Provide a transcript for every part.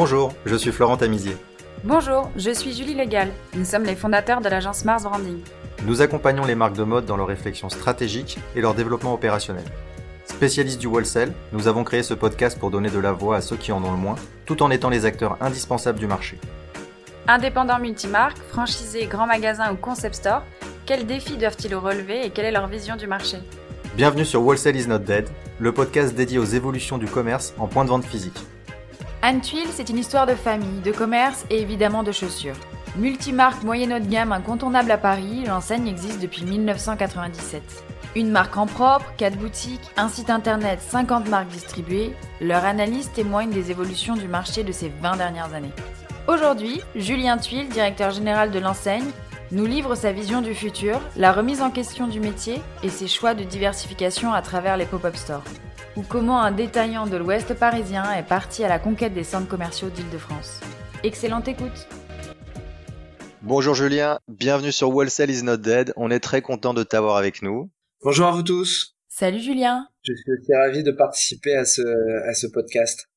Bonjour, je suis Florent Tamizier. Bonjour, je suis Julie Legal. Nous sommes les fondateurs de l'agence Mars Branding. Nous accompagnons les marques de mode dans leur réflexion stratégique et leur développement opérationnel. Spécialistes du wholesale, nous avons créé ce podcast pour donner de la voix à ceux qui en ont le moins, tout en étant les acteurs indispensables du marché. Indépendants multimarques, franchisés, grands magasins ou concept stores, quels défis doivent-ils relever et quelle est leur vision du marché? Bienvenue sur Wholesale is not dead, le podcast dédié aux évolutions du commerce en point de vente physique. Anne Tuile, c'est une histoire de famille, de commerce et évidemment de chaussures. Multimarque moyenne haut de gamme incontournable à Paris, l'enseigne existe depuis 1997. Une marque en propre, 4 boutiques, un site internet, 50 marques distribuées, leur analyse témoigne des évolutions du marché de ces 20 dernières années. Aujourd'hui, Julien Tuile, directeur général de l'enseigne, nous livre sa vision du futur, la remise en question du métier et ses choix de diversification à travers les pop-up stores. Ou comment un détaillant de l'ouest parisien est parti à la conquête des centres commerciaux d'Île-de-France. Excellente écoute Bonjour Julien, bienvenue sur Wholesale is not dead, on est très content de t'avoir avec nous. Bonjour à vous tous. Salut Julien. Je suis aussi ravi de participer à ce, à ce podcast.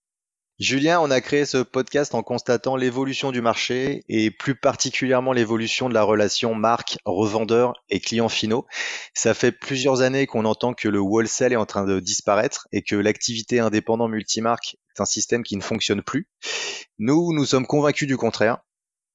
Julien, on a créé ce podcast en constatant l'évolution du marché et plus particulièrement l'évolution de la relation marque, revendeur et clients finaux. Ça fait plusieurs années qu'on entend que le wholesale est en train de disparaître et que l'activité indépendant multimarque est un système qui ne fonctionne plus. Nous, nous sommes convaincus du contraire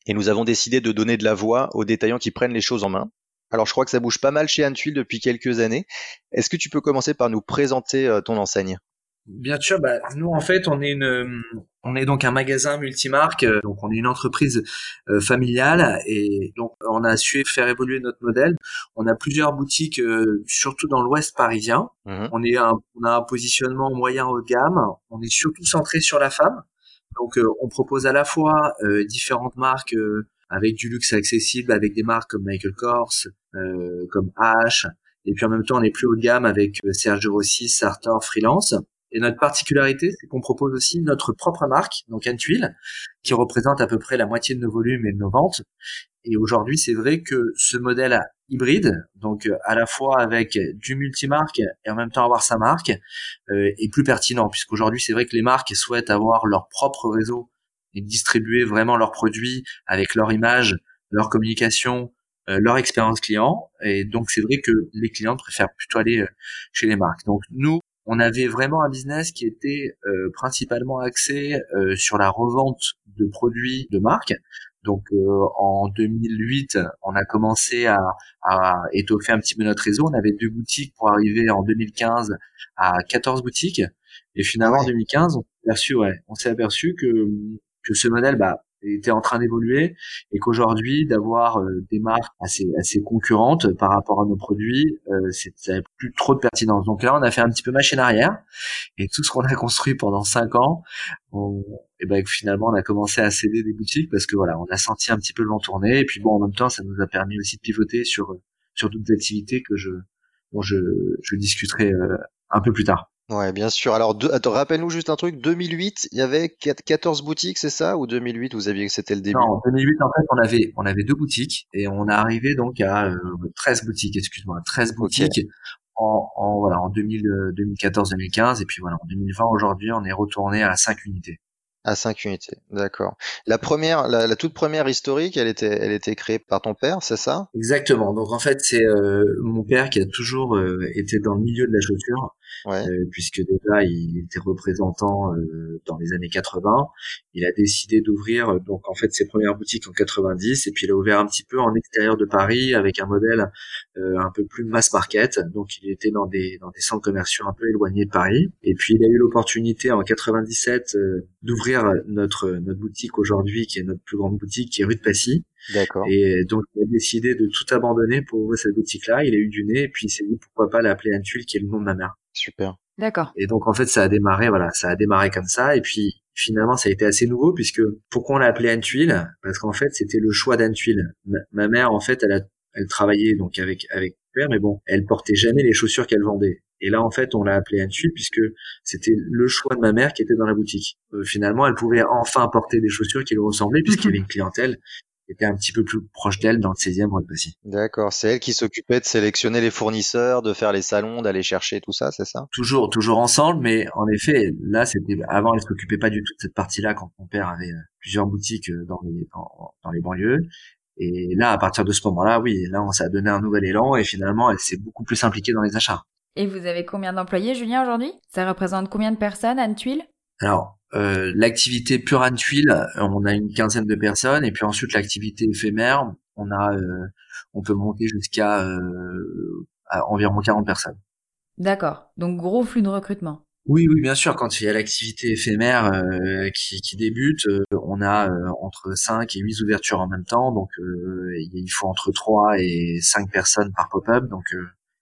et nous avons décidé de donner de la voix aux détaillants qui prennent les choses en main. Alors je crois que ça bouge pas mal chez Antuil depuis quelques années. Est-ce que tu peux commencer par nous présenter euh, ton enseigne? Bien sûr, bah, nous en fait on est une, on est donc un magasin multimarque, euh, donc on est une entreprise euh, familiale et donc on a su faire évoluer notre modèle. On a plusieurs boutiques, euh, surtout dans l'Ouest parisien. Mmh on est un, on a un positionnement moyen haut de gamme. On est surtout centré sur la femme. Donc on propose à la fois différentes marques avec du luxe accessible, avec des marques comme Michael Kors, comme H, et puis en même temps on est plus haut de gamme avec Sergio Rossi, Sartor, Freelance. Et notre particularité, c'est qu'on propose aussi notre propre marque, donc Antuil, qui représente à peu près la moitié de nos volumes et de nos ventes. Et aujourd'hui, c'est vrai que ce modèle hybride, donc euh, à la fois avec du multimarque et en même temps avoir sa marque, euh, est plus pertinent, puisqu'aujourd'hui, c'est vrai que les marques souhaitent avoir leur propre réseau et distribuer vraiment leurs produits avec leur image, leur communication, euh, leur expérience client. Et donc, c'est vrai que les clients préfèrent plutôt aller chez les marques. Donc, nous, on avait vraiment un business qui était euh, principalement axé euh, sur la revente de produits de marque. Donc euh, en 2008, on a commencé à, étoffer un petit peu notre réseau. On avait deux boutiques pour arriver en 2015 à 14 boutiques. Et finalement en 2015, on s'est aperçu, ouais, on s'est aperçu que que ce modèle, bah, était en train d'évoluer et qu'aujourd'hui d'avoir euh, des marques assez assez concurrentes par rapport à nos produits euh, ça plus trop de pertinence. Donc là on a fait un petit peu machine arrière et tout ce qu'on a construit pendant cinq ans on, et ben finalement on a commencé à céder des boutiques parce que voilà on a senti un petit peu le vent tourner et puis bon en même temps ça nous a permis aussi de pivoter sur sur d'autres activités que je dont je je discuterai euh, un peu plus tard Ouais, bien sûr. Alors, attends, rappelle-nous juste un truc. 2008, il y avait 14 boutiques, c'est ça? Ou 2008, vous aviez que c'était le début? Non, 2008, en fait, on avait, on avait deux boutiques et on est arrivé donc à euh, 13 boutiques, excuse-moi, 13 boutiques en, en, voilà, en 2014, 2015 et puis voilà, en 2020, aujourd'hui, on est retourné à 5 unités. À 5 unités, d'accord. La première, la, toute première historique, elle était, elle était créée par ton père, c'est ça? Exactement. Donc en fait, c'est euh, mon père qui a toujours euh, été dans le milieu de la chaussure euh, puisque déjà il était représentant euh, dans les années 80. Il a décidé d'ouvrir donc en fait ses premières boutiques en 90 et puis il a ouvert un petit peu en extérieur de Paris avec un modèle euh, un peu plus mass market. Donc il était dans des dans des centres commerciaux un peu éloignés de Paris. Et puis il a eu l'opportunité en 97 d'ouvrir notre notre boutique aujourd'hui qui est notre plus grande boutique qui est rue de Passy. D'accord. Et donc il a décidé de tout abandonner pour ouvrir cette boutique-là. Il a eu du nez et puis il s'est dit pourquoi pas l'appeler Antuil qui est le nom de ma mère. Super. D'accord. Et donc en fait ça a démarré, voilà, ça a démarré comme ça. Et puis finalement ça a été assez nouveau puisque pourquoi on l'a appelé Antuil? Parce qu'en fait c'était le choix d'Antuil. Ma, ma, mère en fait elle a, elle travaillait donc avec avec père, mais bon, elle portait jamais les chaussures qu'elle vendait. Et là, en fait, on l'a appelé Antuil puisque c'était le choix de ma mère qui était dans la boutique. Euh, finalement, elle pouvait enfin porter des chaussures qui lui ressemblaient puisqu'il y avait une clientèle était un petit peu plus proche d'elle dans le 16e rue de Passy. D'accord, c'est elle qui s'occupait de sélectionner les fournisseurs, de faire les salons, d'aller chercher tout ça, c'est ça? Toujours, toujours ensemble, mais en effet, là, c'était avant, elle s'occupait pas du tout de cette partie-là quand mon père avait euh, plusieurs boutiques euh, dans les dans, les banlieues. Et là, à partir de ce moment-là, oui, là, on s'est donné un nouvel élan et finalement, elle s'est beaucoup plus impliquée dans les achats. Et vous avez combien d'employés, Julien, aujourd'hui? Ça représente combien de personnes, Anne Tuile Alors, euh, l'activité pure Anne Tuile, on a une quinzaine de personnes, et puis ensuite l'activité éphémère, on a, euh, on peut monter jusqu'à euh, environ 40 personnes. D'accord. Donc gros flux de recrutement. Oui, oui, bien sûr. Quand il y a l'activité éphémère euh, qui, qui, débute, euh, on a euh, entre 5 et 8 ouvertures en même temps. Donc, il faut entre 3 et 5 personnes par pop-up. Donc,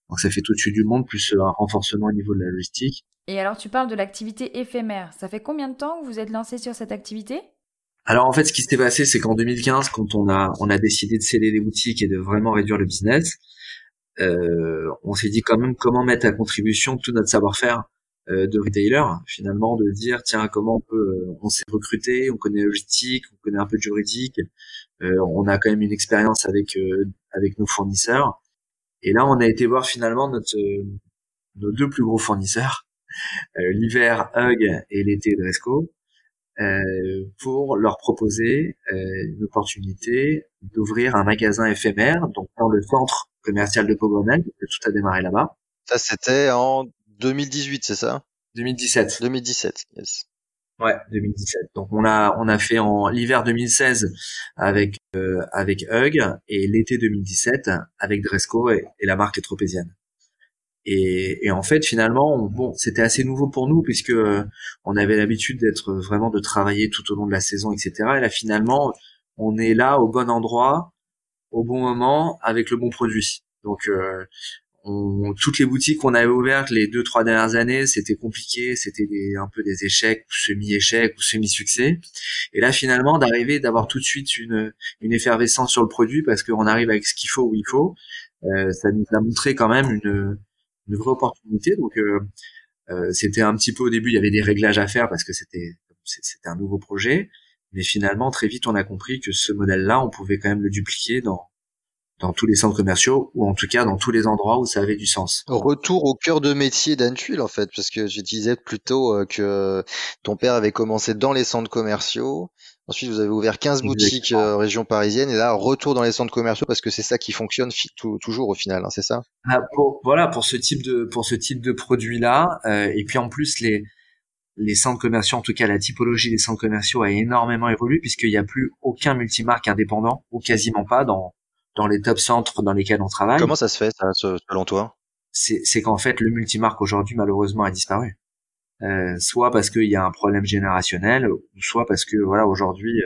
donc, ça fait tout de suite du monde, plus un renforcement au niveau de la logistique. Et alors, tu parles de l'activité éphémère. Ça fait combien de temps que vous êtes lancé sur cette activité? Alors en fait, ce qui s'est passé, c'est qu'en 2015, quand on a on a décidé de sceller les boutiques et de vraiment réduire le business, on s'est dit quand même comment mettre à contribution tout notre savoir-faire euh, de retailer finalement de dire tiens comment on peut euh, on s'est recruté on connaît logistique on connaît un peu de juridique euh, on a quand même une expérience avec avec nos fournisseurs. Et là on a été voir finalement notre nos deux plus gros fournisseurs l'hiver Hug et l'été Dresco pour leur proposer une opportunité d'ouvrir un magasin éphémère donc dans le centre commercial de Pogronel que tout a démarré là-bas ça c'était en 2018, c'est ça? 2017. 2017, yes. Ouais, 2017. Donc on a on a fait en l'hiver 2016 avec euh, avec Hug et l'été 2017 avec Dresco et, la marque Etropésienne. Et, et en fait finalement bon c'était assez nouveau pour nous puisque euh, on avait l'habitude d'être vraiment de travailler tout au long de la saison etc. Et là finalement on est là au bon endroit au bon moment avec le bon produit. Donc euh, toutes les boutiques qu'on avait ouvertes les deux trois dernières années, c'était compliqué, c'était un peu des échecs, semi-échecs ou semi-succès. Et là, finalement, d'arriver, d'avoir tout de suite une, une effervescence sur le produit parce qu'on arrive avec ce qu'il faut où il faut, euh, ça nous a montré quand même une, une vraie opportunité. Donc, euh, euh, c'était un petit peu au début, il y avait des réglages à faire parce que c'était c'était un nouveau projet. Mais finalement, très vite, on a compris que ce modèle-là, on pouvait quand même le dupliquer dans dans tous les centres commerciaux ou en tout cas dans tous les endroits où ça avait du sens. Retour au cœur de métier d'Antuil en fait, parce que je disais plutôt euh, que ton père avait commencé dans les centres commerciaux. Ensuite, vous avez ouvert 15 boutiques euh, région parisienne et là, retour dans les centres commerciaux parce que c'est ça qui fonctionne toujours au final, hein, c'est ça? Ah, Voilà, pour ce type de pour ce type de produit là, euh, et puis en plus les les centres commerciaux, en tout cas la typologie des centres commerciaux a énormément évolué puisqu'il n'y a plus aucun multimarque indépendant ou quasiment pas dans dans les top centres dans lesquels on travaille. Comment ça se fait, ça, selon toi? C'est qu'en fait, le multimarque aujourd'hui, malheureusement, a disparu. Euh, soit parce qu'il y a un problème générationnel, soit parce que voilà, aujourd'hui,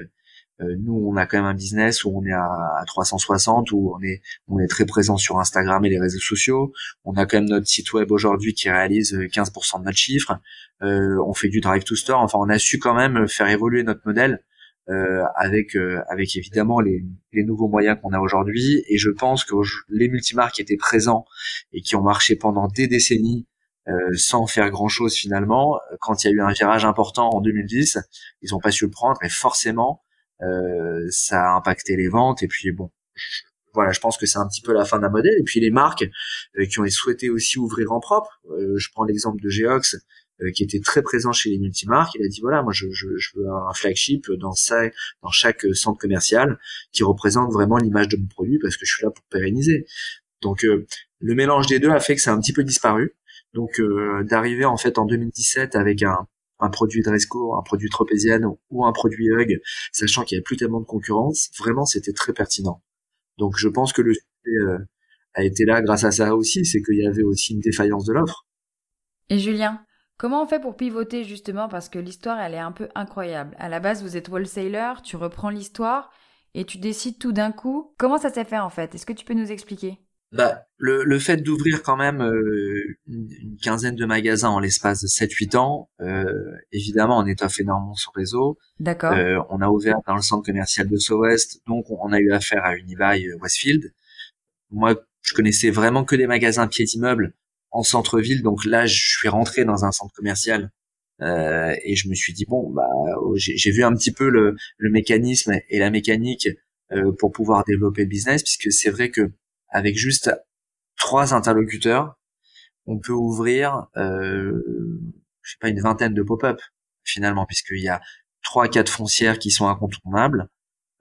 euh, nous, on a quand même un business où on est à, 360, où on est on est très présent sur Instagram et les réseaux sociaux. On a quand même notre site web aujourd'hui qui réalise 15% de notre chiffre. Euh, on fait du drive to store. Enfin, on a su quand même faire évoluer notre modèle euh, avec euh, avec évidemment les, les nouveaux moyens qu'on a aujourd'hui. Et je pense que les multimarques étaient présents et qui ont marché pendant des décennies euh, sans faire grand chose finalement, quand il y a eu un virage important en 2010, ils ont pas su le prendre et forcément ça a impacté les ventes. Et puis bon, voilà, je pense que c'est un petit peu la fin d'un modèle. Et puis les marques qui ont souhaité aussi ouvrir en propre. je prends l'exemple de Geox euh, qui était très présent chez les multimarques. Il a dit voilà, moi je, je, je veux un flagship dans, dans chaque centre commercial qui représente vraiment l'image de mon produit parce que je suis là pour pérenniser. Donc euh, le mélange des deux a fait que a un petit peu disparu. Donc euh, d'arriver en fait en 2017 avec un, produit Dresco, un produit Tropézienne ou un produit Hug, sachant qu'il n'y avait plus tellement de concurrence, vraiment c'était très pertinent. Donc je pense que le succès a été là grâce à ça aussi, c'est qu'il y avait aussi une défaillance de l'offre. Et Julien, Comment on fait pour pivoter justement parce que l'histoire elle est un peu incroyable. À la base vous êtes wholesaler, tu reprends l'histoire et tu décides tout d'un coup. Comment ça s'est fait en fait? Est-ce que tu peux nous expliquer? Bah, le, le fait d'ouvrir quand même euh, une, quinzaine de magasins en l'espace de 7-8 ans, euh, évidemment on étoffe énormément son réseau. D'accord. Euh, on a ouvert dans le centre commercial de So-West, donc on a eu affaire à Unibail Westfield. Moi je connaissais vraiment que des magasins pieds d'immeuble en centre-ville. Donc là, je suis rentré dans un centre commercial euh, et je me suis dit bon, bah, j'ai vu un petit peu le, le mécanisme et la mécanique pour pouvoir développer le business, puisque c'est vrai que avec juste trois interlocuteurs, on peut ouvrir, euh, je sais pas, une vingtaine de pop-up finalement, puisqu'il y a trois, quatre foncières qui sont incontournables.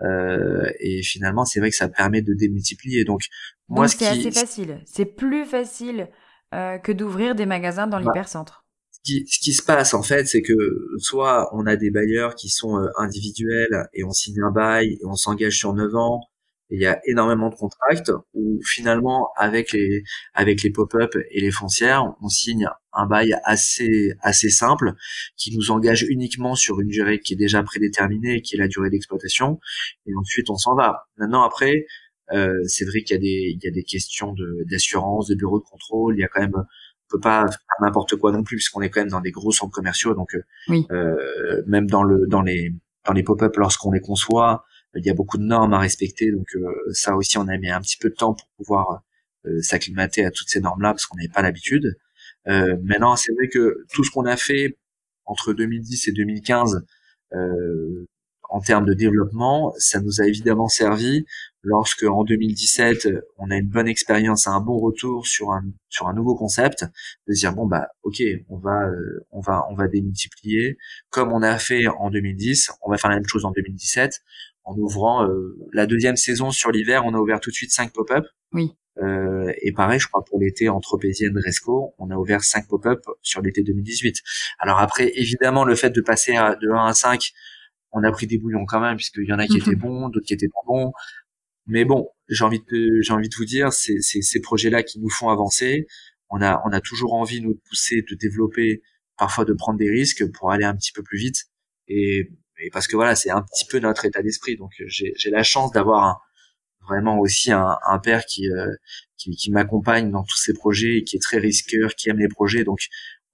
Euh, et finalement, c'est vrai que ça permet de démultiplier. Donc, moi, c'est assez facile. C'est plus facile euh, que d'ouvrir des magasins dans bah, l'hypercentre. Ce qui, ce qui se passe en fait, c'est que soit on a des bailleurs qui sont euh, individuels et on signe un bail et on s'engage sur 9 ans, il y a énormément de contracts où finalement avec les avec les pop-up et les foncières, on signe un bail assez assez simple qui nous engage uniquement sur une durée qui est déjà prédéterminée, qui est la durée d'exploitation, et ensuite on s'en va. Maintenant après, euh, c'est vrai qu'il y a des il y a des questions de d'assurance, de bureau de contrôle, il y a quand même on peut pas faire n'importe quoi non plus puisqu'on est quand même dans des gros centres commerciaux. Donc euh, même dans le dans les dans les pop-up lorsqu'on les conçoit il y a beaucoup de normes à respecter, donc euh, ça aussi on a mis un petit peu de temps pour pouvoir euh, s'acclimater à toutes ces normes-là parce qu'on n'avait pas l'habitude. Euh, maintenant, c'est vrai que tout ce qu'on a fait entre 2010 et 2015 euh, en termes de développement, ça nous a évidemment servi lorsque en 2017 on a une bonne expérience, un bon retour sur un sur un nouveau concept, de dire bon bah ok on va on va on va démultiplier comme on a fait en 2010, on va faire la même chose en 2017 en ouvrant euh, la deuxième saison sur l'hiver, on a ouvert tout de suite cinq pop-up. Oui. Euh, et pareil, je crois pour l'été Anthropésienne Resco, on a ouvert cinq pop-up sur l'été 2018. Alors après, évidemment, le fait de passer de 1 à 5, on a pris des bouillons quand même, puisqu'il y en a qui étaient bons, d'autres qui étaient pas bons. Mais bon, j'ai envie de, j'ai envie de vous dire, c'est ces projets-là qui nous font avancer. On a, on a toujours envie nous de pousser, de développer, parfois de prendre des risques pour aller un petit peu plus vite. Et et parce que voilà, c'est un petit peu notre état d'esprit. Donc j'ai la chance d'avoir vraiment aussi un, un père qui, euh, qui, qui m'accompagne dans tous ces projets, qui est très risqueur, qui aime les projets. Donc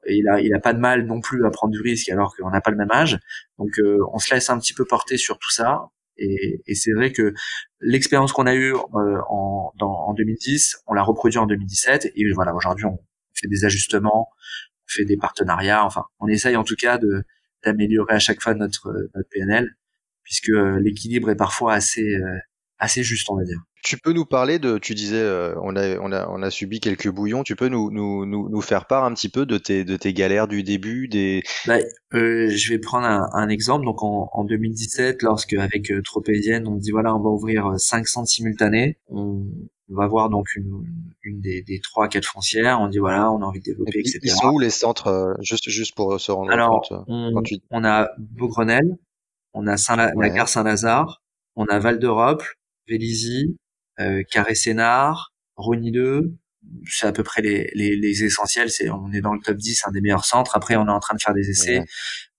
il a il a pas de mal non plus à prendre du risque alors qu'on n'a pas le même âge. Donc euh, on se laisse un petit peu porter sur tout ça. Et, et c'est vrai que l'expérience qu'on a eue euh, en, en 2010, on l'a reproduit en 2017. Et voilà, aujourd'hui on fait des ajustements, on fait des partenariats. Enfin, on essaye en tout cas de d'améliorer à chaque fois notre notre PNL puisque euh, l'équilibre est parfois assez euh, assez juste on va dire. Tu peux nous parler de, tu disais, euh, on a, on a, on a subi quelques bouillons. Tu peux nous, nous, nous, nous faire part un petit peu de tes, de tes galères du début, des. Bah, euh, je vais prendre un, un, exemple. Donc en, en 2017, lorsque avec Tropézienne, on dit voilà, on va ouvrir 5 centres simultanés. On, on va voir donc une, une des, des trois quatre foncières. On dit voilà, on a envie de développer, etc. Ils sont où les centres euh, Juste juste pour se rendre Alors, compte. On, on a Beaugrenelle, on a Saint la gare Saint-Lazare, on a Val d'Europe, Vélizy, euh, Carré Sénard, Rony 2. C'est à peu près les, les, les essentiels. C'est on est dans le top 10, un des meilleurs centres. Après, on est en train de faire des essais.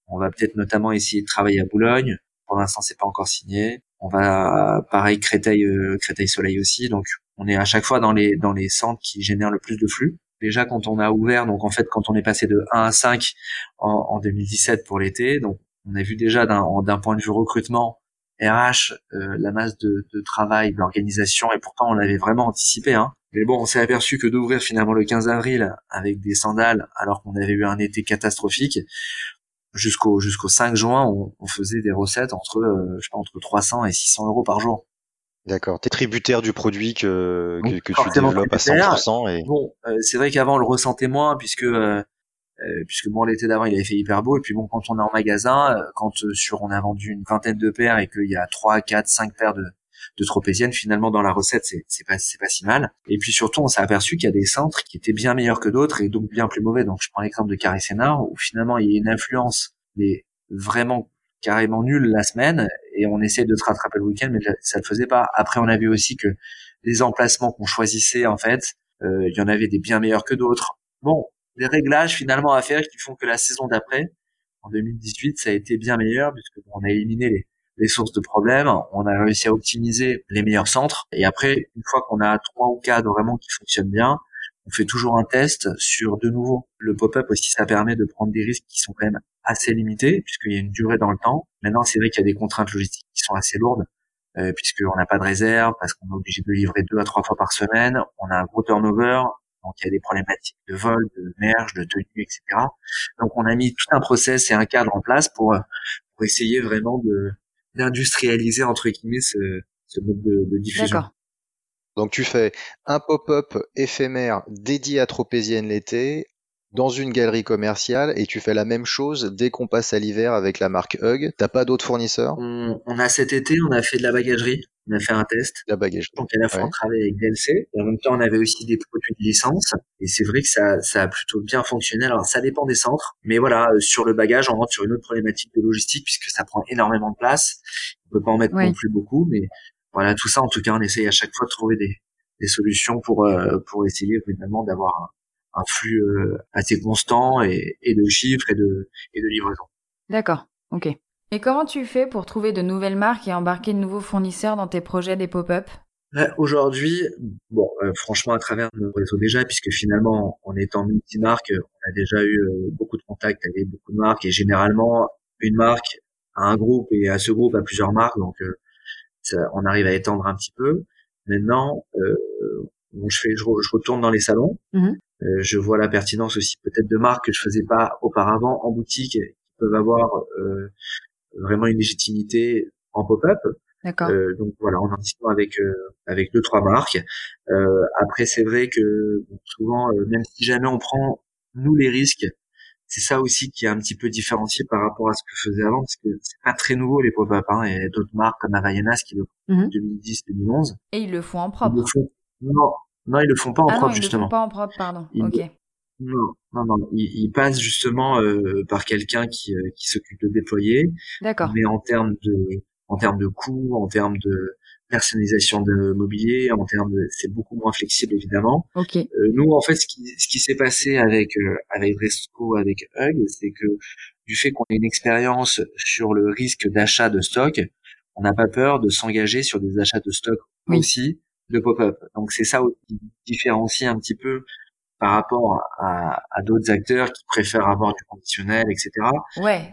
On va peut-être notamment essayer de travailler à Boulogne. Pour l'instant, c'est pas encore signé. On va pareil Créteil, euh, Créteil Soleil aussi. Donc on est à chaque fois dans les dans les centres qui génèrent le plus de flux. Déjà quand on a ouvert, donc en fait quand on est passé de 1 à 5 en, en 2017 pour l'été, donc on a vu déjà d'un point de vue recrutement RH, euh, la masse de, de travail, d'organisation, et pourtant on l'avait vraiment anticipé. Hein. Mais bon, on s'est aperçu que d'ouvrir finalement le 15 avril avec des sandales, alors qu'on avait eu un été catastrophique, jusqu'au jusqu'au 5 juin, on, on, faisait des recettes entre euh, je sais pas entre 300 et 600 euros par jour. D'accord. T'es tributaire du produit que que, que tu développes à 100%. Et... Bon, euh, c'est vrai qu'avant on le ressentait moins puisque euh, euh, puisque bon l'été d'avant il avait fait hyper beau et puis bon quand on est en magasin, quand sur on a vendu une vingtaine de paires et qu'il y a 3, 4, 5 paires de de tropéziennes finalement dans la recette c'est c'est pas c'est pas si mal et puis surtout on s'est aperçu qu'il y a des centres qui étaient bien meilleurs que d'autres et donc bien plus mauvais donc je prends l'exemple de Carré Sénard où finalement il y a une influence mais vraiment carrément nul la semaine et on essaie de se rattraper le week-end, mais ça ne faisait pas. Après, on a vu aussi que les emplacements qu'on choisissait, en fait, euh, il y en avait des bien meilleurs que d'autres. Bon, des réglages finalement à faire qui font que la saison d'après, en 2018, ça a été bien meilleur puisque on a éliminé les, les sources de problèmes, on a réussi à optimiser les meilleurs centres et après, une fois qu'on a trois ou quatre vraiment qui fonctionnent bien, on fait toujours un test sur de nouveau. Le pop-up aussi, ça permet de prendre des risques qui sont quand même assez limités, puisqu'il y a une durée dans le temps. Maintenant, c'est vrai qu'il y a des contraintes logistiques qui sont assez lourdes, euh, puisqu'on n'a pas de réserve, parce qu'on est obligé de livrer deux à trois fois par semaine. On a un gros turnover, donc il y a des problématiques de vol, de merge, de tenue, etc. Donc on a mis tout un process et un cadre en place pour, pour essayer vraiment d'industrialiser entre guillemets ce, mode de, diffusion. Donc tu fais un pop-up éphémère dédié à Tropézienne l'été dans une galerie commerciale et tu fais la même chose dès qu'on passe à l'hiver avec la marque Hug. T'as pas d'autres fournisseurs? On, on a cet été, on a fait de la bagagerie, on a fait un test. La bagage. Donc à la fois Ouais. on travaille avec DLC, et en même temps on avait aussi des produits de licence, et c'est vrai que ça, ça a plutôt bien fonctionné. Alors ça dépend des centres, mais voilà, euh, sur le bagage on rentre sur une autre problématique de logistique puisque ça prend énormément de place. On peut pas en mettre non plus beaucoup, mais voilà tout ça en tout cas on essaye à chaque fois de trouver des, des solutions pour euh, pour essayer finalement d'avoir un, un flux euh, assez constant et, et de chiffres et de et de livraison. D'accord. Ok. Et comment tu fais pour trouver de nouvelles marques et embarquer de nouveaux fournisseurs dans tes projets des pop-up? Ouais, Aujourd'hui, bon, euh, franchement, à travers nos réseaux déjà, puisque finalement, en étant multimarque, euh, on a déjà eu euh, beaucoup de contacts avec beaucoup de marques, et généralement, une marque a un groupe et à ce groupe a plusieurs marques, donc euh, ça- on arrive à étendre un petit peu. Maintenant, euh, bon, je fais, je, je retourne dans les salons, Mhm. Euh, je vois la pertinence aussi peut-être de marques que je faisais pas auparavant en boutique, qui peuvent avoir euh, vraiment une légitimité en pop-up. Euh, donc voilà, on en discute avec euh, avec deux trois marques. Euh, après, c'est vrai que bon, souvent, euh, même si jamais on prend nous les risques, c'est ça aussi qui est un petit peu différencié par rapport à ce que je faisais avant, parce que c'est pas très nouveau les pop-up. Hein, et d'autres marques comme Havaianas qui le font Mhm. en 2010-2011. Et ils le font en propre. font. Non, non, ils le font pas en ah non, propre ils le justement. font pas en propre, pardon. Ils- Ok. Non, non, non. Ils, ils passent justement euh, par quelqu'un qui euh, qui s'occupe de déployer. D'accord. mais en termes de en termes de coûts, en termes de personnalisation de mobilier, en termes de c'est beaucoup moins flexible évidemment. Ok. Euh, nous en fait ce qui ce qui s'est passé avec euh, avec Resco avec Hug, c'est que du fait qu'on ait une expérience sur le risque d'achat de stock, on n'a pas peur de s'engager sur des achats de stock Oui. aussi de pop-up. Donc c'est ça qui différencie un petit peu par rapport à, à d'autres acteurs qui préfèrent avoir du conditionnel, etc. Ouais.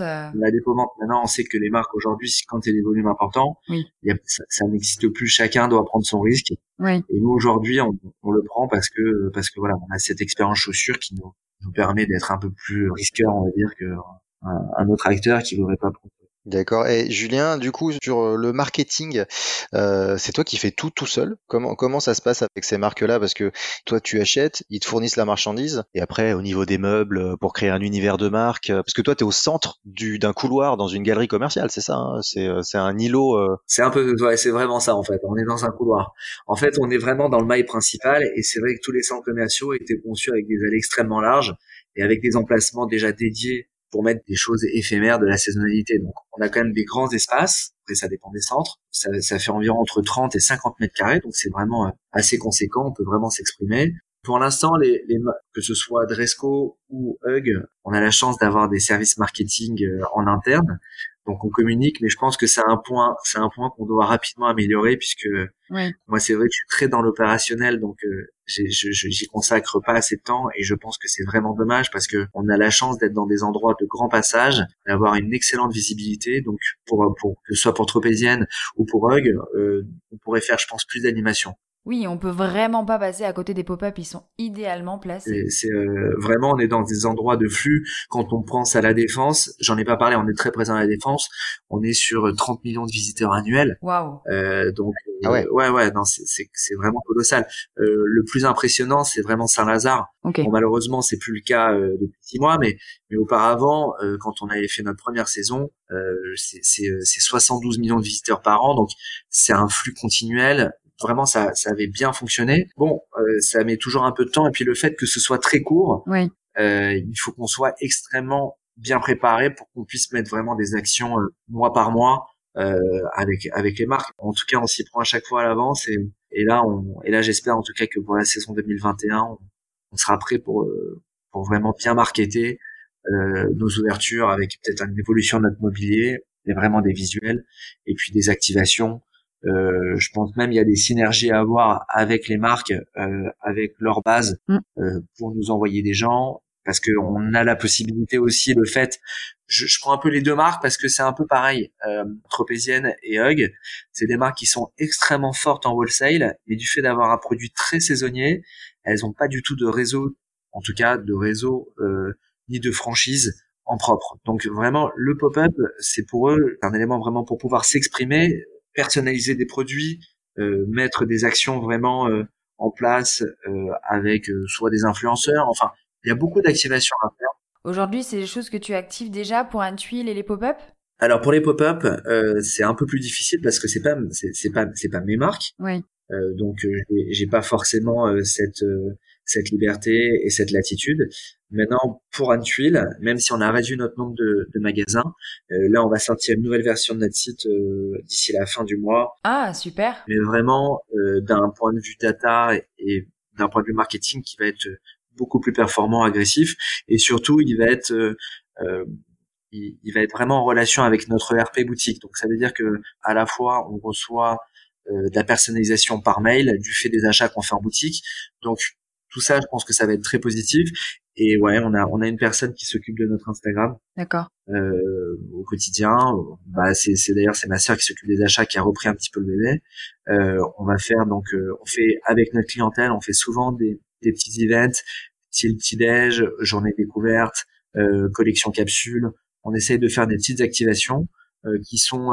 Euh, La dépôt-vente, maintenant, on sait que les marques aujourd'hui, quand il y a des volumes importants, Oui. il y a- ça, ça n'existe plus. Chacun doit prendre son risque. Oui. Et nous aujourd'hui, on, on le prend parce que parce que voilà, on a cette expérience chaussure qui nous, nous permet d'être un peu plus risqueur, on va dire, que un, un autre acteur qui voudrait pas prendre. D'accord. Et Julien, du coup, sur euh, le marketing, euh, c'est toi qui fais tout tout seul? Comment comment ça se passe avec ces marques-là? Parce que toi, tu achètes, ils te fournissent la marchandise, et après, au niveau des meubles, euh, pour créer un univers de marque, parce que toi, tu es au centre du d'un couloir dans une galerie commerciale, c'est ça hein? C'est c'est un îlot. C'est un peu, ouais, c'est vraiment ça en fait. On est dans un couloir. En fait, on est vraiment dans le mail principal et c'est vrai que tous les centres commerciaux étaient conçus avec des allées extrêmement larges et avec des emplacements déjà dédiés pour mettre des choses éphémères de la saisonnalité. Donc, on a quand même des grands espaces. Après, ça dépend des centres. Ça, ça fait environ entre 30 et 50 mètres carrés, donc c'est vraiment euh, assez conséquent. On peut vraiment s'exprimer. Pour l'instant, les, les, que ce soit Dresco ou Hug, on a la chance d'avoir des services marketing euh, en interne. Donc on communique, mais je pense que c'est un point, c'est un point qu'on doit rapidement améliorer puisque Oui. moi c'est vrai que je suis très dans l'opérationnel, donc euh, j'y consacre pas assez de temps et je pense que c'est vraiment dommage parce que on a la chance d'être dans des endroits de grand passage, d'avoir une excellente visibilité. Donc pour, pour que ce soit pour Tropézienne ou pour Hug, euh, on pourrait faire, je pense, plus d'animation. Oui, on peut vraiment pas passer à côté des pop-up. Ils sont idéalement placés. C'est c'est, euh, vraiment, on est dans des endroits de flux. Quand on pense à la défense, j'en ai pas parlé, on est très présent à la défense. On est sur 30 millions de visiteurs annuels. Waouh. Euh, donc euh, Ah ouais. ouais ouais non c'est c'est c'est vraiment colossal. Euh, le plus impressionnant c'est vraiment Saint-Lazare. Ok. Bon malheureusement c'est plus le cas euh, depuis six mois mais mais auparavant euh, quand on avait fait notre première saison euh, c'est c'est euh, c'est 72 millions de visiteurs par an donc c'est un flux continuel. Vraiment ça ça avait bien fonctionné. Bon euh, ça met toujours un peu de temps et puis le fait que ce soit très court Oui. euh, il faut qu'on soit extrêmement bien préparé pour qu'on puisse mettre vraiment des actions euh, mois par mois avec avec les marques. En tout cas, on s'y prend à chaque fois à l'avance et, et là on et là j'espère en tout cas que pour la saison 2021, on, on sera prêt pour pour vraiment bien marketer nos ouvertures avec peut-être une évolution de notre mobilier, mais vraiment des visuels et puis des activations. Euh, je pense même il y a des synergies à avoir avec les marques, euh, avec leur base Mm. euh, pour nous envoyer des gens. Parce que on a la possibilité aussi le fait je, je prends un peu les deux marques parce que c'est un peu pareil euh, Tropézienne et Hug. C'est des marques qui sont extrêmement fortes en wholesale mais du fait d'avoir un produit très saisonnier elles ont pas du tout de réseau en tout cas de réseau euh, ni de franchise en propre. Donc vraiment le pop-up c'est pour eux un élément vraiment pour pouvoir s'exprimer personnaliser des produits, mettre des actions vraiment en place avec soit des influenceurs. Enfin, il y a beaucoup d'activations à faire. Aujourd'hui, c'est des choses que tu actives déjà pour un tuile et les pop-up? Alors pour les pop-up, c'est un peu plus difficile parce que c'est pas c'est pas c'est pas mes marques. Oui. Euh, donc euh, j'ai pas forcément euh, cette cette liberté et cette latitude. Maintenant, pour Anne Tuile, même si on a réduit notre nombre de, de magasins, là, on va sortir une nouvelle version de notre site d'ici la fin du mois. Ah, super. Mais vraiment, d'un point de vue data et, d'un point de vue marketing, qui va être beaucoup plus performant, agressif, et surtout, il va être il, il, va être vraiment en relation avec notre RP boutique. Donc, ça veut dire que à la fois, on reçoit euh, de la personnalisation par mail, du fait des achats qu'on fait en boutique. Donc tout ça, je pense que ça va être très positif. Et ouais, on a on a une personne qui s'occupe de notre Instagram. D'accord. Euh, au quotidien. Bah c'est c'est d'ailleurs c'est ma sœur qui s'occupe des achats qui a repris un petit peu le bébé. Euh, on va faire donc euh, on fait avec notre clientèle, on fait souvent des des petits events, style petit déj, journée découverte, euh, collection capsule. On essaye de faire des petites activations euh, qui sont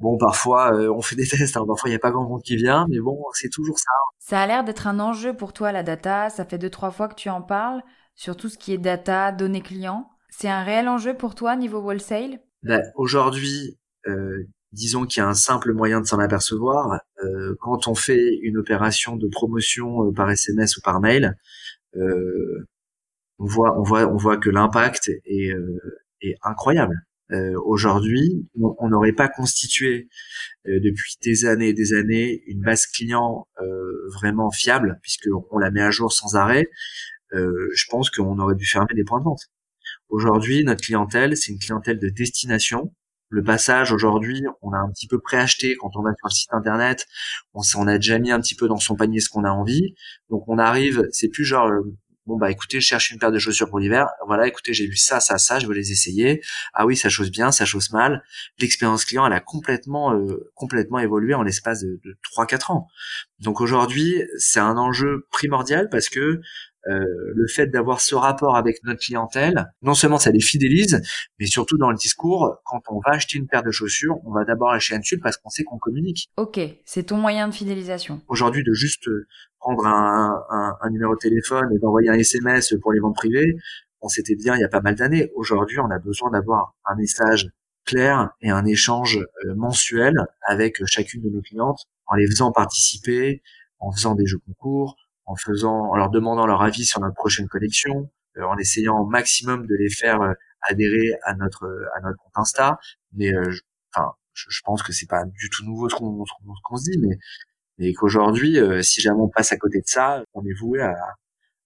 Bon, parfois, euh, on fait des tests, hein. parfois il n'y a pas grand monde qui vient, mais bon, c'est toujours ça. Ça a l'air d'être un enjeu pour toi, la data. Ça fait deux, trois fois que tu en parles, sur tout ce qui est data, données clients. C'est un réel enjeu pour toi niveau wholesale? Ben, Aujourd'hui, euh, disons qu'il y a un simple moyen de s'en apercevoir. Euh, quand on fait une opération de promotion par SMS ou par mail, on voit, on voit, on voit que l'impact est, est incroyable. Euh, aujourd'hui, on n'aurait pas constitué euh, depuis des années et des années une base client euh, vraiment fiable, puisqu'on la met à jour sans arrêt. je pense qu'on aurait dû fermer des points de vente. Aujourd'hui, notre clientèle, c'est une clientèle de destination. Le passage aujourd'hui, on a un petit peu préacheté quand on va sur le site internet. On, on a déjà mis un petit peu dans son panier ce qu'on a envie. Donc on arrive, c'est plus genre bon bah écoutez, je cherche une paire de chaussures pour l'hiver. Voilà, écoutez, j'ai vu ça, ça, ça, je veux les essayer. Ah oui, ça chose bien, ça chose mal. L'expérience client, elle a complètement, euh, complètement évolué en l'espace de, de 3-4 ans. Donc aujourd'hui, c'est un enjeu primordial parce que euh, le fait d'avoir ce rapport avec notre clientèle, non seulement ça les fidélise, mais surtout dans le discours, quand on va acheter une paire de chaussures, on va d'abord acheter un dessus parce qu'on sait qu'on communique. Ok, c'est ton moyen de fidélisation. Aujourd'hui, de juste prendre un, un, un numéro de téléphone et d'envoyer un SMS pour les ventes privées, on s'était bien il y a pas mal d'années. Aujourd'hui, on a besoin d'avoir un message clair et un échange euh, mensuel avec chacune de nos clientes en les faisant participer, en faisant des jeux concours, en faisant, en leur demandant leur avis sur notre prochaine collection, euh, en essayant au maximum de les faire euh, adhérer à notre à notre compte Insta. Mais je, enfin, je, pense que c'est pas du tout nouveau ce qu'on se dit, mais et qu'aujourd'hui, euh, si jamais on passe à côté de ça, on est voué à,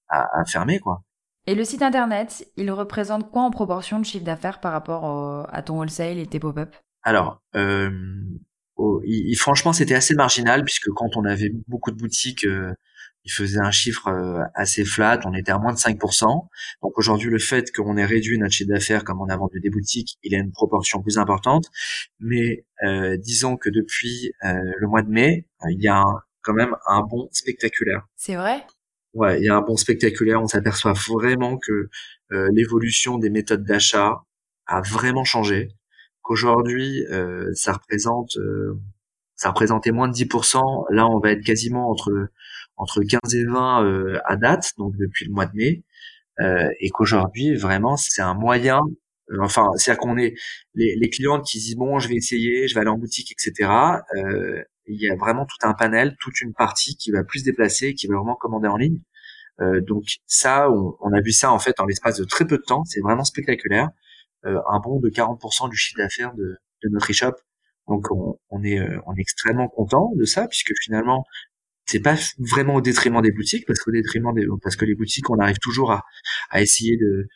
à, à, fermer, quoi. Et le site internet, il représente quoi en proportion de chiffre d'affaires par rapport à ton wholesale et tes pop-up? Alors, euh, il, franchement, c'était assez marginal puisque quand on avait beaucoup de boutiques, euh, il faisait un chiffre euh, assez flat, on était à moins de 5%. Donc aujourd'hui, le fait qu'on ait réduit notre chiffre d'affaires comme on a vendu des boutiques, il a une proportion plus importante. Mais euh, disons que depuis euh, le mois de mai, il y a quand même un bon spectaculaire. C'est vrai? Ouais, il y a un bon spectaculaire. On s'aperçoit vraiment que l'évolution des méthodes d'achat a vraiment changé. Qu'aujourd'hui, ça représente ça représentait moins de 10%. Là, on va être quasiment entre entre 15 et 20 euh, à date, donc depuis le mois de mai, euh, et qu'aujourd'hui, vraiment, c'est un moyen. Euh, enfin, c'est-à-dire qu'on est les, les clients qui disent bon, je vais essayer, je vais aller en boutique, etc. Euh, il y a vraiment tout un panel, toute une partie qui va plus déplacer, qui va vraiment commander en ligne. Euh, donc ça, on, on, a vu ça en fait en l'espace de très peu de temps. C'est vraiment spectaculaire. Euh, un bond de 40% du chiffre d'affaires de, de, notre e-shop. Donc on, on, est, on est extrêmement content de ça puisque finalement c'est pas vraiment au détriment des boutiques parce qu'au détriment des parce que les boutiques on arrive toujours à, à essayer de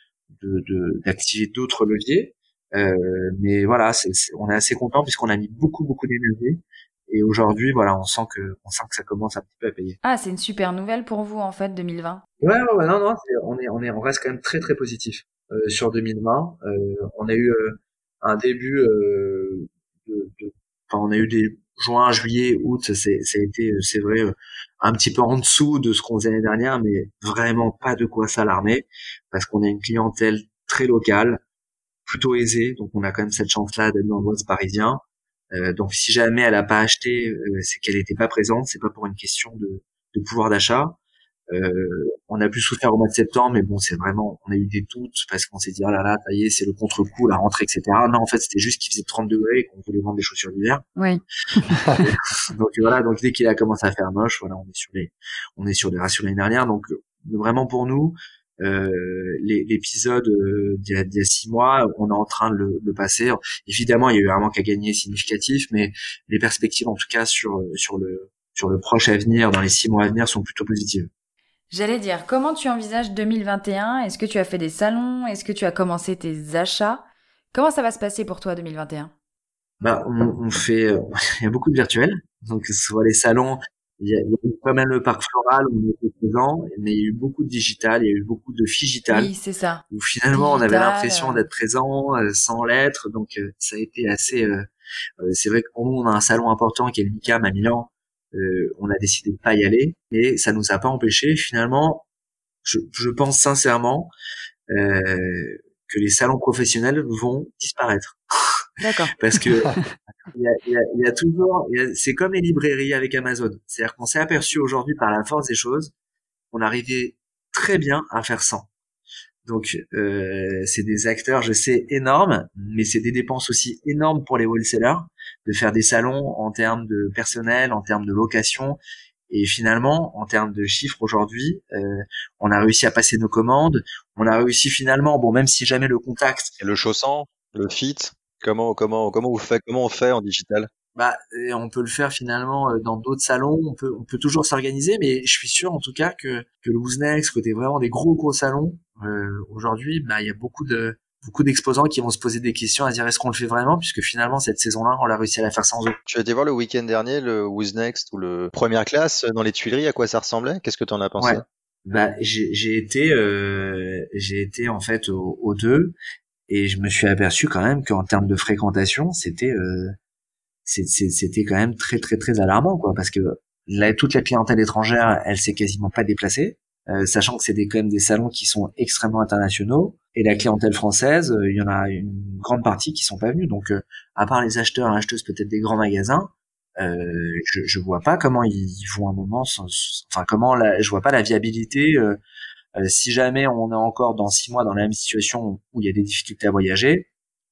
d'activer de, d'autres leviers. Euh, mais voilà c'est, on est assez content puisqu'on a mis beaucoup beaucoup d'énergie. Et aujourd'hui voilà on sent que on sent que ça commence un petit peu à payer. Ah c'est une super nouvelle pour vous en fait 2020 ouais, ouais, non non on est on est on reste quand même très très positif euh, sur 2020 euh, on a eu euh, un début euh, de, de enfin on a eu des juin, juillet, août, c'est, ça a été, euh, c'est vrai, euh, un petit peu en dessous de ce qu'on faisait l'année dernière, mais vraiment pas de quoi s'alarmer, parce qu'on a une clientèle très locale, plutôt aisée, donc on a quand même cette chance-là d'être dans l'Ouest parisien. donc si jamais elle a pas acheté, c'est qu'elle n'était pas présente, c'est pas pour une question de, de pouvoir d'achat. Euh, on a pu souffrir au mois de septembre, mais bon, c'est vraiment, on a eu des doutes parce qu'on s'est dit, oh là là, ça y est, c'est le contre-coup, la rentrée, etc. Non, en fait, c'était juste qu'il faisait 30 degrés et qu'on voulait vendre des chaussures d'hiver. Oui. donc voilà, donc dès qu'il a commencé à faire moche, voilà, on est sur les, on est sur les ratios l'année dernière. Donc vraiment pour nous, euh, l'épisode euh, d'il y, a six mois, on est en train de le, le, passer. Évidemment, il y a eu un manque à gagner significatif, mais les perspectives, en tout cas sur sur le sur le proche avenir, dans les six mois à venir, sont plutôt positives. J'allais dire, comment tu envisages 2021 Est-ce que tu as fait des salons? Est-ce que tu as commencé tes achats? Comment ça va se passer pour toi 2021 Bah, on, fait, euh, il y a beaucoup de virtuels, donc que ce soit les salons, il y a, eu quand même le parc floral où on était présent, mais il y a eu beaucoup de digital, il y a eu beaucoup de figital. Oui, c'est ça. Où finalement on avait l'impression d'être présent euh, sans l'être, donc euh, ça a été assez. c'est vrai que pour nous on a un salon important qui est le MICAM à Milan, euh, on a décidé de pas y aller, mais ça nous a pas empêché finalement. Je, je pense sincèrement euh, que les salons professionnels vont disparaître. D'accord. Parce que il y a, y, a, y a, toujours, c'est comme les librairies avec Amazon. C'est-à-dire qu'on s'est aperçu aujourd'hui par la force des choses, on arrivait très bien à faire sans. Donc euh, c'est des acteurs, je sais, énormes, mais c'est des dépenses aussi énormes pour les wholesalers de faire des salons en termes de personnel, en termes de location. Et finalement, en termes de chiffres aujourd'hui, euh, on a réussi à passer nos commandes. On a réussi finalement, bon, même si jamais le contact. Et le chaussant, le fit, comment comment comment vous faites, comment on fait en digital? Bah, on peut le faire finalement euh, dans d'autres salons. On peut, on peut toujours s'organiser, mais je suis sûr en tout cas que, que le Wooznext, côté vraiment des gros gros salons, euh, aujourd'hui, bah, il y a beaucoup de beaucoup d'exposants qui vont se poser des questions à dire est-ce qu'on le fait vraiment? Puisque finalement cette saison-là on l'a réussi à la faire sans eux. Tu as été voir le week-end dernier le Who's Next ou le première classe dans les Tuileries à quoi ça ressemblait? Qu'est-ce que tu en as pensé? Bah j'ai été euh, j'ai été en fait aux deux et je me suis aperçu quand même qu'en termes de fréquentation c'était euh, c'était quand même très très très alarmant quoi parce que là, toute la clientèle étrangère elle s'est quasiment pas déplacée sachant que c'est des, quand même des salons qui sont extrêmement internationaux. Et la clientèle française, euh, il y en a une grande partie qui sont pas venus. Donc, euh, à part les acheteurs et acheteuses peut-être des grands magasins, je, je vois pas comment ils vont un moment, enfin comment la, je vois pas la viabilité. si jamais on est encore dans six mois dans la même situation où il y a des difficultés à voyager,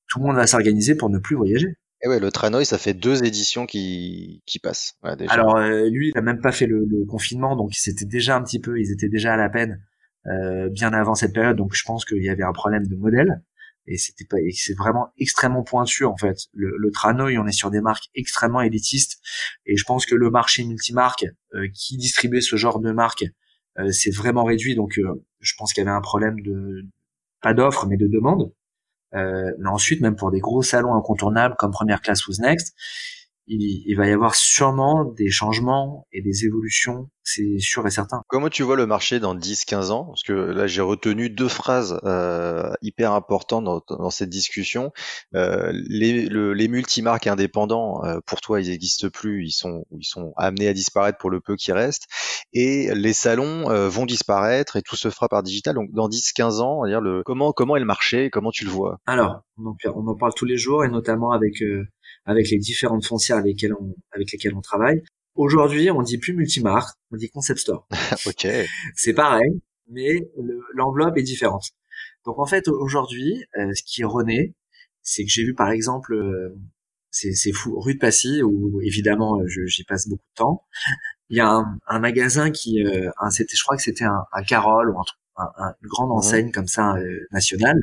tout le monde va s'organiser pour ne plus voyager. Et ouais, le Tranoï, ça fait deux éditions qui, qui passent. Alors euh, lui, il a même pas fait le, confinement, donc c'était déjà un petit peu, ils étaient déjà à la peine euh, bien avant cette période, donc je pense qu'il y avait un problème de modèle. Et c'était pas, c'est vraiment extrêmement pointu en fait. Le, le Tranoï, on est sur des marques extrêmement élitistes, et je pense que le marché multimarque euh, qui distribuait ce genre de marque euh, s'est vraiment réduit. Donc je pense qu'il y avait un problème de pas d'offre, mais de demande. Euh, mais ensuite, même pour des gros salons incontournables comme Première Classe ou Next, il, va y avoir sûrement des changements et des évolutions, c'est sûr et certain. Comment tu vois le marché dans 10-15 ans? Parce que là, j'ai retenu deux phrases euh, hyper importantes dans, cette discussion. Euh, les, les multimarques indépendants, euh, pour toi, ils n'existent plus, ils sont, ils sont amenés à disparaître pour le peu qui reste. Et les salons euh, vont disparaître et tout se fera par digital. Donc dans 10-15 ans, dire le, comment, comment est le marché? Comment tu le vois? Alors, on en, on en parle tous les jours et notamment avec euh, avec les différentes foncières avec lesquelles on, avec lesquelles on travaille. Aujourd'hui, on dit plus multimarque, on dit concept store. ok. C'est pareil, mais l'enveloppe est différente. Donc en fait, aujourd'hui, euh, ce qui est rené, c'est que j'ai vu par exemple, euh, c'est fou, rue de Passy, où évidemment j'y passe beaucoup de temps. Il y a un, un magasin qui, euh, c'était, je crois que c'était un, un Carole ou un truc une grande enseigne comme ça euh, nationale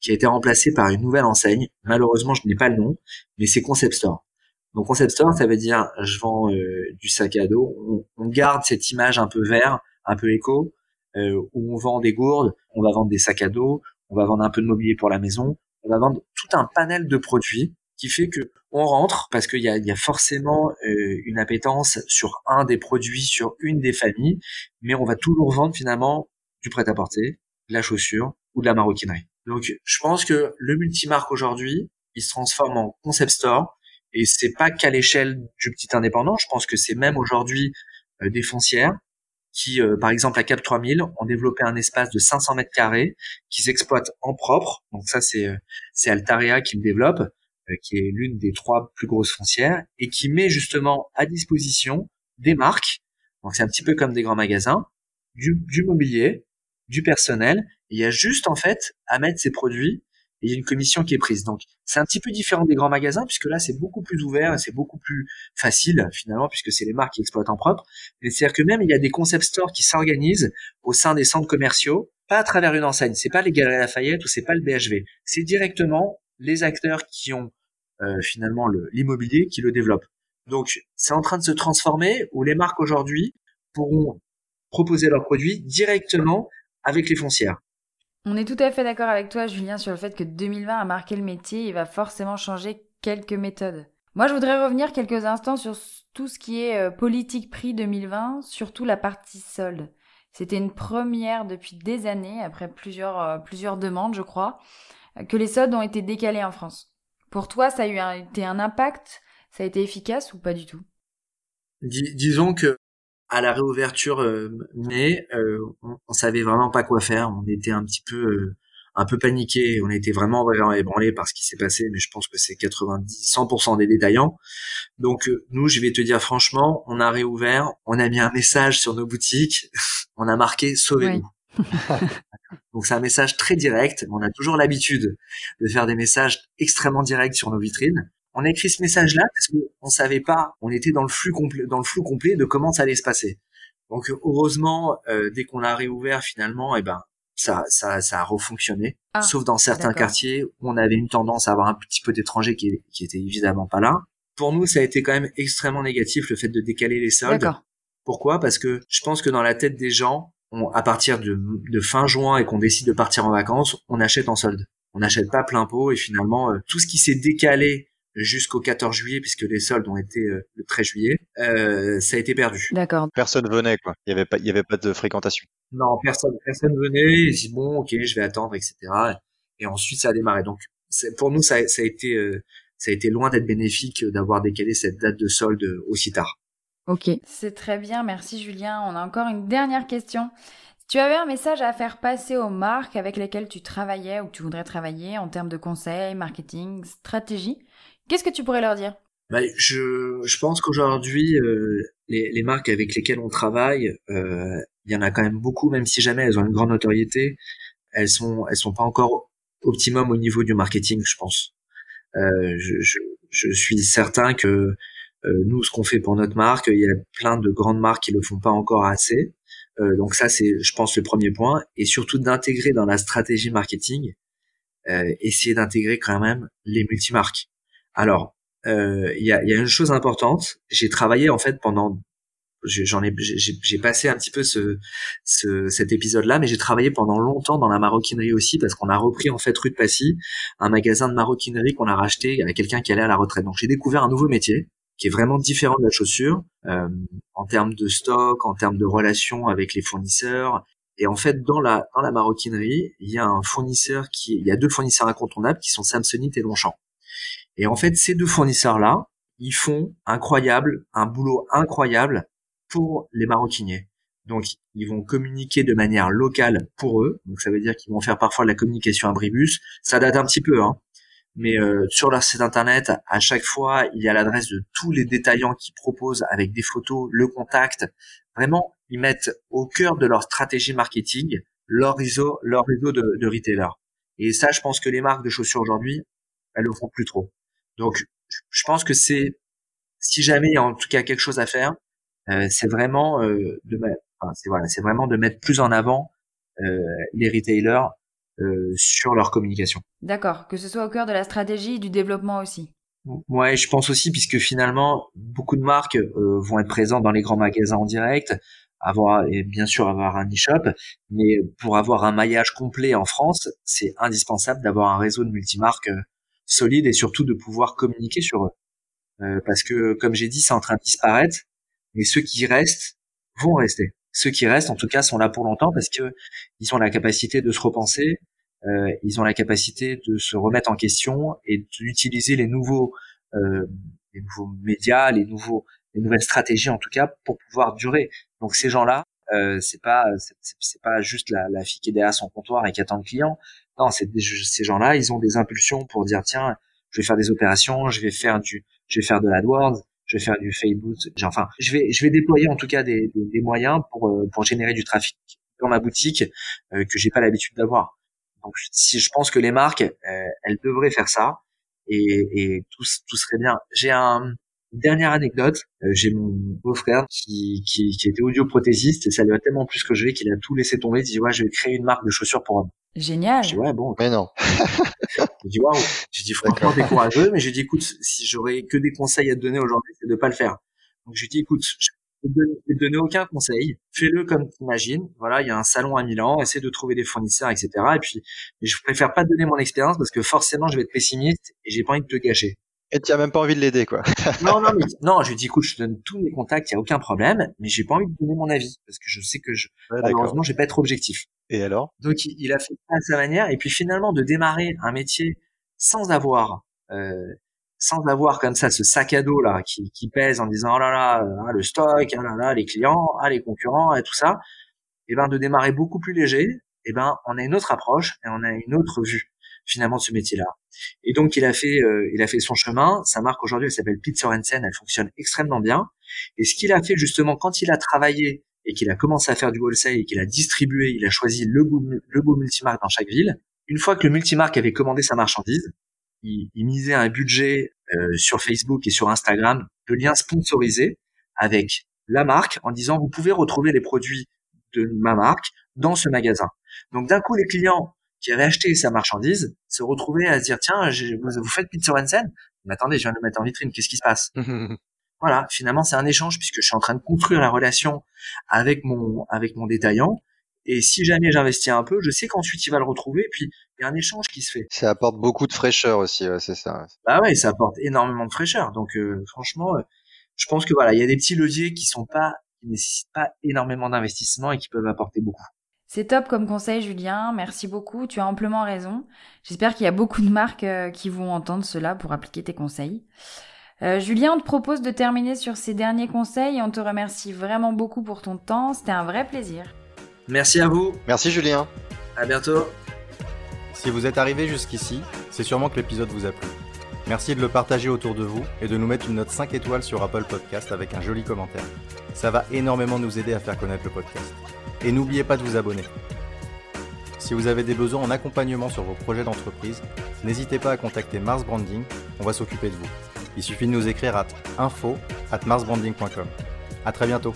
qui a été remplacée par une nouvelle enseigne. Malheureusement, je n'ai pas le nom, mais c'est Concept Store. Donc Concept Store, ça veut dire je vends euh, du sac à dos. On, garde cette image un peu vert, un peu éco, euh, où on vend des gourdes, on va vendre des sacs à dos, on va vendre un peu de mobilier pour la maison, on va vendre tout un panel de produits qui fait que on rentre parce qu'il y a, y a, forcément une appétence sur un des produits, sur une des familles, mais on va toujours vendre finalement du prêt-à-porter, de la chaussure ou de la maroquinerie. Donc, je pense que le multimarque aujourd'hui, il se transforme en concept store et c'est pas qu'à l'échelle du petit indépendant. Je pense que c'est même aujourd'hui euh, des foncières qui, euh, par exemple, à Cap 3000, ont développé un espace de 500 mètres carrés qu'ils exploitent en propre. Donc ça, c'est euh, c'est Altaria qui le développe, qui est l'une des trois plus grosses foncières, et qui met justement à disposition des marques. Donc c'est un petit peu comme des grands magasins, du, du mobilier, du personnel. il y a juste en fait à mettre ces produits et il y a une commission qui est prise. Donc c'est un petit peu différent des grands magasins puisque là c'est beaucoup plus ouvert et c'est beaucoup plus facile finalement puisque c'est les marques qui exploitent en propre. C'est-à-dire que même il y a des concept stores qui s'organisent au sein des centres commerciaux, pas à travers une enseigne. C'est pas les Galeries Lafayette ou c'est pas le BHV. C'est directement les acteurs qui ont euh, finalement l'immobilier qui le développent. Donc c'est en train de se transformer où les marques aujourd'hui pourront proposer leurs produits directement avec les foncières. On est tout à fait d'accord avec toi, Julien, sur le fait que 2020 a marqué le métier et va forcément changer quelques méthodes. Moi, je voudrais revenir quelques instants sur tout ce qui est euh, politique prix 2020, surtout la partie solde. C'était une première depuis des années, après plusieurs, euh, plusieurs demandes, je crois, que les soldes ont été décalés en France. Pour toi, ça a eu été un impact? Ça a été efficace ou pas du tout? Disons que à la réouverture euh, mai, euh, on, on, savait vraiment pas quoi faire. On était un petit peu euh, un peu paniqué. On était vraiment vraiment ébranlé par ce qui s'est passé, mais je pense que c'est 90, 100% des détaillants. Donc nous, je vais te dire franchement, on a réouvert, on a mis un message sur nos boutiques, on a marqué sauvez-nous. Donc c'est un message très direct. On a toujours l'habitude de faire des messages extrêmement directs sur nos vitrines on a écrit ce message-là parce qu'on savait pas, on était dans le flux complet, dans le flou complet de comment ça allait se passer. Donc heureusement, euh, dès qu'on l'a réouvert finalement, eh ben ça, ça, ça a refonctionné. Ah, sauf dans certains quartiers où on avait une tendance à avoir un petit peu d'étrangers qui, qui étaient évidemment pas là. Pour nous, ça a été quand même extrêmement négatif le fait de décaler les soldes. Pourquoi? Parce que je pense que dans la tête des gens, à partir de, de fin juin et qu'on décide de partir en vacances, on achète en solde. On n'achète pas plein pot et finalement euh, tout ce qui s'est décalé jusqu'au 14 juillet, puisque les soldes ont été euh, le 13 juillet, euh, ça a été perdu. D'accord. Personne venait, quoi. Il y avait pas, il y avait pas de fréquentation. Non, personne, personne venait. Ils dit bon, ok, je vais attendre, etc. Et ensuite, ça a démarré. Donc, pour nous, ça, ça a été, euh, ça a été loin d'être bénéfique d'avoir décalé cette date de solde aussi tard. Ok. C'est très bien, merci Julien. On a encore une dernière question. Tu avais un message à faire passer aux marques avec lesquelles tu travaillais ou que tu voudrais travailler en termes de conseils, marketing, stratégie, Qu'est-ce que tu pourrais leur dire? Bah, je, je pense qu'aujourd'hui, euh, les, les, marques avec lesquelles on travaille, euh, il y en a quand même beaucoup, même si jamais elles ont une grande notoriété, elles sont elles sont pas encore optimum au niveau du marketing, je pense. Euh, je, je, je, suis certain que euh, nous, ce qu'on fait pour notre marque, il y a plein de grandes marques qui le font pas encore assez. Euh, donc ça, c'est, je pense, le premier point, et surtout d'intégrer dans la stratégie marketing, essayer d'intégrer quand même les multimarques alors, euh, il y, a, y, a, une chose importante. J'ai travaillé en fait pendant, j'en ai, j'ai passé un petit peu ce, ce cet épisode-là, mais j'ai travaillé pendant longtemps dans la maroquinerie aussi parce qu'on a repris en fait rue de Passy, un magasin de maroquinerie qu'on a racheté avec quelqu'un qui allait à la retraite. Donc j'ai découvert un nouveau métier qui est vraiment différent de la chaussure euh, en termes de stock, en termes de relations avec les fournisseurs. Et en fait, dans la dans la maroquinerie, il y a un fournisseur qui, il y a deux fournisseurs incontournables qui sont Samsonite et Longchamp. Et en fait, ces deux fournisseurs-là, ils font incroyable, un boulot incroyable pour les maroquiniers. Donc, ils vont communiquer de manière locale pour eux. Donc, ça veut dire qu'ils vont faire parfois de la communication à Bribus. Ça date un petit peu, hein. Mais euh, sur leur site internet, à chaque fois, il y a l'adresse de tous les détaillants qui proposent avec des photos, le contact. Vraiment, ils mettent au cœur de leur stratégie marketing leur réseau, leur réseau de, retailers. Et ça, je pense que les marques de chaussures aujourd'hui, elles le font plus trop. Donc, je pense que c'est, si jamais il y a en tout cas quelque chose à faire, euh, c'est vraiment euh, de mettre, enfin, c'est voilà, c'est vraiment de mettre plus en avant euh, les retailers euh, sur leur communication. D'accord, que ce soit au cœur de la stratégie et du développement aussi. Ouais, je pense aussi puisque finalement beaucoup de marques euh, vont être présentes dans les grands magasins en direct, avoir et bien sûr avoir un e-shop, mais pour avoir un maillage complet en France, c'est indispensable d'avoir un réseau de multimarques solide et surtout de pouvoir communiquer sur eux. Euh, parce que, comme j'ai dit, c'est en train de disparaître, mais ceux qui restent vont rester. Ceux qui restent, en tout cas, sont là pour longtemps parce que ils ont la capacité de se repenser, euh, ils ont la capacité de se remettre en question et d'utiliser les nouveaux, euh, les nouveaux médias, les nouveaux, les nouvelles stratégies en tout cas pour pouvoir durer. Donc ces gens-là, euh, c'est pas c'est pas juste la, la fille qui est derrière son comptoir et qui attend le client. Non, c'est ces gens-là, ils ont des impulsions pour dire tiens, je vais faire des opérations, je vais faire du, je vais faire de l'AdWords, je vais faire du Facebook, enfin, je vais, je vais déployer en tout cas des, des, moyens pour, euh, pour générer du trafic dans ma boutique euh, que j'ai pas l'habitude d'avoir. Donc, si je pense que les marques, euh, elles devraient faire ça et, et tout, tout serait bien. J'ai un, Dernière anecdote, euh, j'ai mon beau-frère qui, qui, qui était audioprothésiste et ça lui a tellement plus que je vais qu'il a tout laissé tomber. Il dit ouais, je vais créer une marque de chaussures pour hommes. Génial. J'ai dit ouais bon. Mais non. j'ai dit waouh. J'ai dit franchement t'es courageux, mais j'ai dit écoute, si j'aurais que des conseils à te donner aujourd'hui, c'est de pas le faire. Donc j'ai dit écoute, je vais te donner aucun conseil. Fais-le comme tu imagines. Voilà, il y a un salon à Milan, essaie de trouver des fournisseurs, etc. Et puis, je préfère pas te donner mon expérience parce que forcément, je vais être pessimiste et j'ai pas envie de te gâcher. Et tu as même pas envie de l'aider, quoi. non, non, mais non, je lui dis, écoute, je te donne tous mes contacts, il y a aucun problème, mais j'ai pas envie de donner mon avis parce que je sais que je, ouais, malheureusement, je vais pas être objectif. Et alors? Donc, il, a fait ça à sa manière, et puis finalement, de démarrer un métier sans avoir, euh, sans avoir comme ça ce sac à dos là qui, qui pèse en disant oh là là, ah, le stock, oh là là, les clients, ah les concurrents et tout ça, et ben de démarrer beaucoup plus léger, et ben on a une autre approche et on a une autre vue finalement de ce métier-là. Et donc il a fait, euh, il a fait son chemin. Sa marque aujourd'hui, elle s'appelle Pete Sorensen. Elle fonctionne extrêmement bien. Et ce qu'il a fait justement quand il a travaillé et qu'il a commencé à faire du wholesale et qu'il a distribué, il a choisi le beau, le beau multimarque dans chaque ville. Une fois que le multimarque avait commandé sa marchandise, il, misait un budget euh, sur Facebook et sur Instagram de liens sponsorisés avec la marque en disant vous pouvez retrouver les produits de ma marque dans ce magasin. Donc d'un coup les clients qui avait acheté sa marchandise se retrouvait à se dire tiens vous, faites Pizza Hansen mais attendez je viens de le mettre en vitrine qu'est-ce qui se passe? Voilà finalement c'est un échange puisque je suis en train de construire la relation avec mon avec mon détaillant. Et si jamais j'investis un peu je sais qu'ensuite il va le retrouver et puis il y a un échange qui se fait. Ça apporte beaucoup de fraîcheur aussi c'est ça. Bah ouais ça apporte énormément de fraîcheur. Donc euh, franchement euh, je pense que voilà il y a des petits leviers qui sont pas qui nécessitent pas énormément d'investissement et qui peuvent apporter beaucoup c'est top comme conseil, Julien. Merci beaucoup. Tu as amplement raison. J'espère qu'il y a beaucoup de marques euh, qui vont entendre cela pour appliquer tes conseils. Euh, Julien, on te propose de terminer sur ces derniers conseils et on te remercie vraiment beaucoup pour ton temps. C'était un vrai plaisir. Merci à vous. Merci, Julien. À bientôt. Si vous êtes arrivé jusqu'ici, c'est sûrement que l'épisode vous a plu. Merci de le partager autour de vous et de nous mettre une note 5 étoiles sur Apple Podcast avec un joli commentaire. Ça va énormément nous aider à faire connaître le podcast. Et n'oubliez pas de vous abonner. Si vous avez des besoins en accompagnement sur vos projets d'entreprise, n'hésitez pas à contacter Mars Branding, on va s'occuper de vous. Il suffit de nous écrire à info at marsbranding.com. À très bientôt.